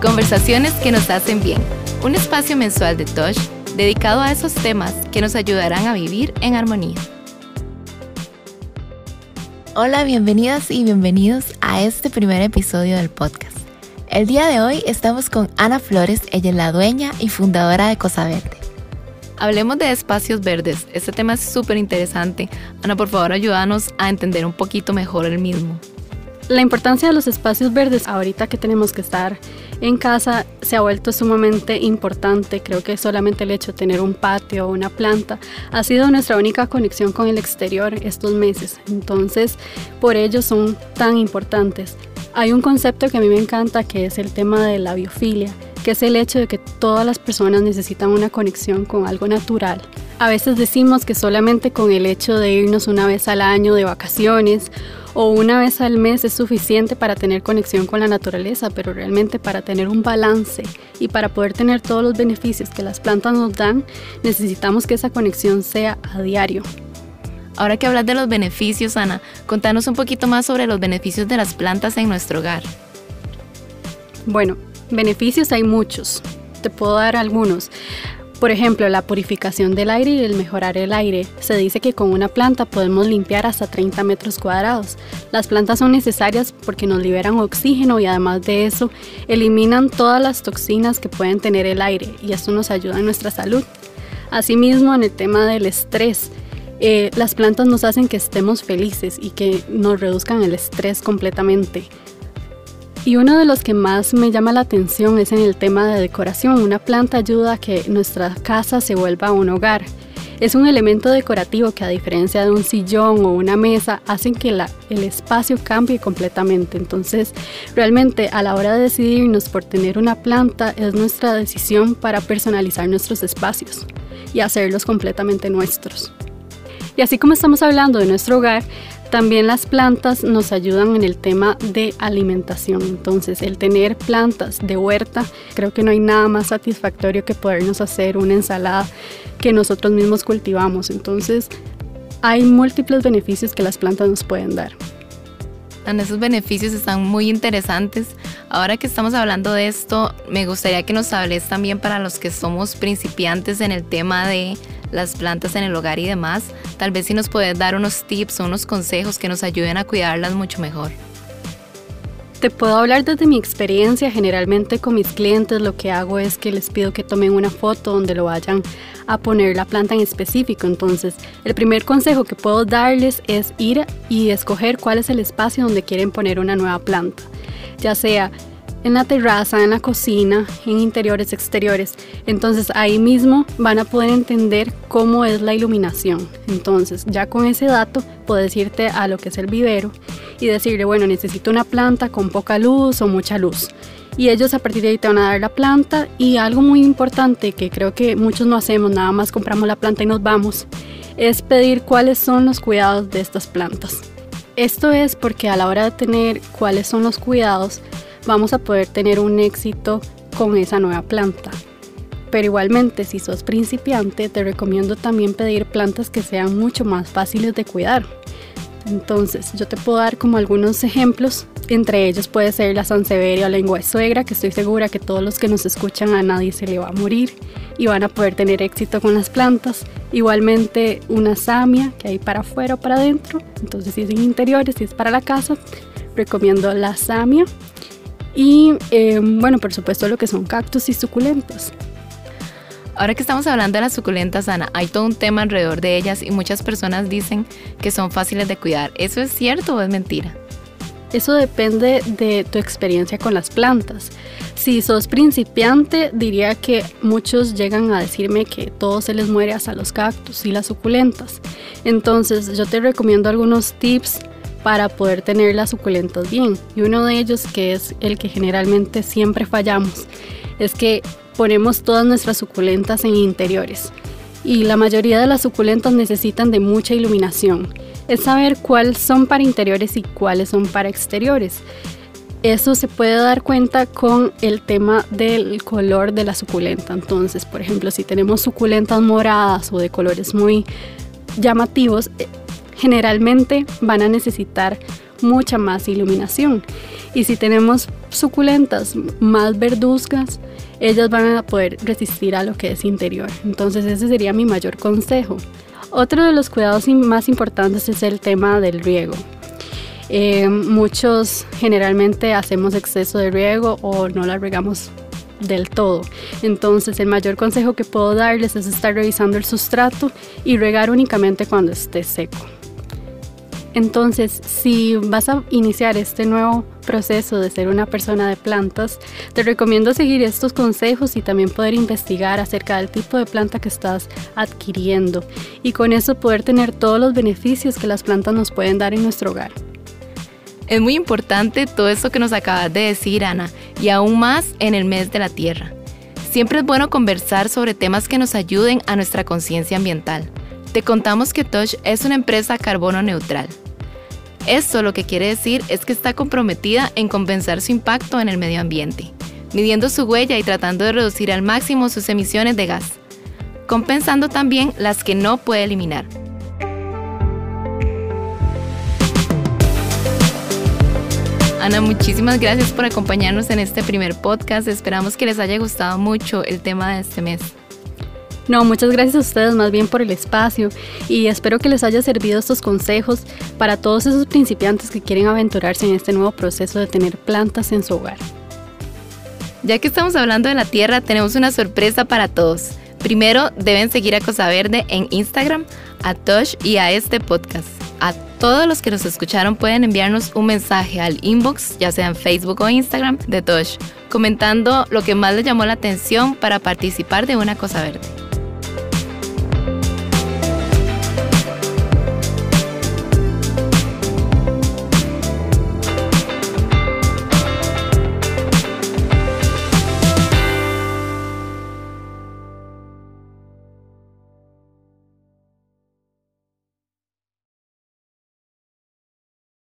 Conversaciones que nos hacen bien. Un espacio mensual de Tosh dedicado a esos temas que nos ayudarán a vivir en armonía. Hola, bienvenidas y bienvenidos a este primer episodio del podcast. El día de hoy estamos con Ana Flores, ella es la dueña y fundadora de Cosa Verde. Hablemos de espacios verdes, este tema es súper interesante. Ana, por favor, ayúdanos a entender un poquito mejor el mismo. La importancia de los espacios verdes ahorita que tenemos que estar en casa se ha vuelto sumamente importante. Creo que solamente el hecho de tener un patio o una planta ha sido nuestra única conexión con el exterior estos meses. Entonces, por ello son tan importantes. Hay un concepto que a mí me encanta que es el tema de la biofilia, que es el hecho de que todas las personas necesitan una conexión con algo natural. A veces decimos que solamente con el hecho de irnos una vez al año de vacaciones o una vez al mes es suficiente para tener conexión con la naturaleza, pero realmente para tener un balance y para poder tener todos los beneficios que las plantas nos dan, necesitamos que esa conexión sea a diario. Ahora que hablas de los beneficios, Ana, contanos un poquito más sobre los beneficios de las plantas en nuestro hogar. Bueno, beneficios hay muchos. Te puedo dar algunos. Por ejemplo, la purificación del aire y el mejorar el aire. Se dice que con una planta podemos limpiar hasta 30 metros cuadrados. Las plantas son necesarias porque nos liberan oxígeno y además de eso eliminan todas las toxinas que pueden tener el aire y esto nos ayuda en nuestra salud. Asimismo, en el tema del estrés, eh, las plantas nos hacen que estemos felices y que nos reduzcan el estrés completamente. Y uno de los que más me llama la atención es en el tema de decoración. Una planta ayuda a que nuestra casa se vuelva un hogar. Es un elemento decorativo que a diferencia de un sillón o una mesa hacen que el espacio cambie completamente. Entonces, realmente a la hora de decidirnos por tener una planta es nuestra decisión para personalizar nuestros espacios y hacerlos completamente nuestros. Y así como estamos hablando de nuestro hogar, también las plantas nos ayudan en el tema de alimentación. Entonces, el tener plantas de huerta, creo que no hay nada más satisfactorio que podernos hacer una ensalada que nosotros mismos cultivamos. Entonces, hay múltiples beneficios que las plantas nos pueden dar. Esos beneficios están muy interesantes. Ahora que estamos hablando de esto, me gustaría que nos hables también para los que somos principiantes en el tema de las plantas en el hogar y demás. Tal vez si nos puedes dar unos tips o unos consejos que nos ayuden a cuidarlas mucho mejor. Te puedo hablar desde mi experiencia. Generalmente con mis clientes lo que hago es que les pido que tomen una foto donde lo vayan a poner la planta en específico. Entonces, el primer consejo que puedo darles es ir y escoger cuál es el espacio donde quieren poner una nueva planta. Ya sea en la terraza, en la cocina, en interiores, exteriores. Entonces ahí mismo van a poder entender cómo es la iluminación. Entonces ya con ese dato puedes irte a lo que es el vivero y decirle, bueno, necesito una planta con poca luz o mucha luz. Y ellos a partir de ahí te van a dar la planta y algo muy importante que creo que muchos no hacemos, nada más compramos la planta y nos vamos, es pedir cuáles son los cuidados de estas plantas. Esto es porque a la hora de tener cuáles son los cuidados, vamos a poder tener un éxito con esa nueva planta. Pero igualmente, si sos principiante, te recomiendo también pedir plantas que sean mucho más fáciles de cuidar. Entonces, yo te puedo dar como algunos ejemplos. Entre ellos puede ser la Sanseveria o lengua de suegra, que estoy segura que todos los que nos escuchan a nadie se le va a morir y van a poder tener éxito con las plantas. Igualmente una samia, que hay para afuera o para adentro. Entonces, si es en interiores, si es para la casa, recomiendo la samia. Y em, bueno, por supuesto lo que son cactus y suculentas. Ahora que estamos hablando de las suculentas, Ana, hay todo un tema alrededor de ellas y muchas personas dicen que son fáciles de cuidar. ¿Eso es cierto o es mentira? Eso depende de tu experiencia con las plantas. Si sos principiante, diría que muchos llegan a decirme que todo se les muere hasta los cactus y las suculentas. Entonces yo te recomiendo algunos tips para poder tener las suculentas bien. Y uno de ellos, que es el que generalmente siempre fallamos, es que ponemos todas nuestras suculentas en interiores. Y la mayoría de las suculentas necesitan de mucha iluminación. Es saber cuáles son para interiores y cuáles son para exteriores. Eso se puede dar cuenta con el tema del color de la suculenta. Entonces, por ejemplo, si tenemos suculentas moradas o de colores muy llamativos, generalmente van a necesitar mucha más iluminación. Y si tenemos suculentas más verduzcas, ellas van a poder resistir a lo que es interior. Entonces ese sería mi mayor consejo. Otro de los cuidados más importantes es el tema del riego. Eh, muchos generalmente hacemos exceso de riego o no la regamos del todo. Entonces el mayor consejo que puedo darles es estar revisando el sustrato y regar únicamente cuando esté seco. Entonces, si vas a iniciar este nuevo proceso de ser una persona de plantas, te recomiendo seguir estos consejos y también poder investigar acerca del tipo de planta que estás adquiriendo y con eso poder tener todos los beneficios que las plantas nos pueden dar en nuestro hogar. Es muy importante todo esto que nos acabas de decir, Ana, y aún más en el mes de la Tierra. Siempre es bueno conversar sobre temas que nos ayuden a nuestra conciencia ambiental. Te contamos que Tosh es una empresa carbono neutral. Esto lo que quiere decir es que está comprometida en compensar su impacto en el medio ambiente, midiendo su huella y tratando de reducir al máximo sus emisiones de gas, compensando también las que no puede eliminar. Ana, muchísimas gracias por acompañarnos en este primer podcast. Esperamos que les haya gustado mucho el tema de este mes. No, muchas gracias a ustedes más bien por el espacio y espero que les haya servido estos consejos para todos esos principiantes que quieren aventurarse en este nuevo proceso de tener plantas en su hogar. Ya que estamos hablando de la tierra, tenemos una sorpresa para todos. Primero, deben seguir a Cosa Verde en Instagram, a Tosh y a este podcast. A todos los que nos escucharon pueden enviarnos un mensaje al inbox, ya sea en Facebook o Instagram, de Tosh, comentando lo que más les llamó la atención para participar de una Cosa Verde.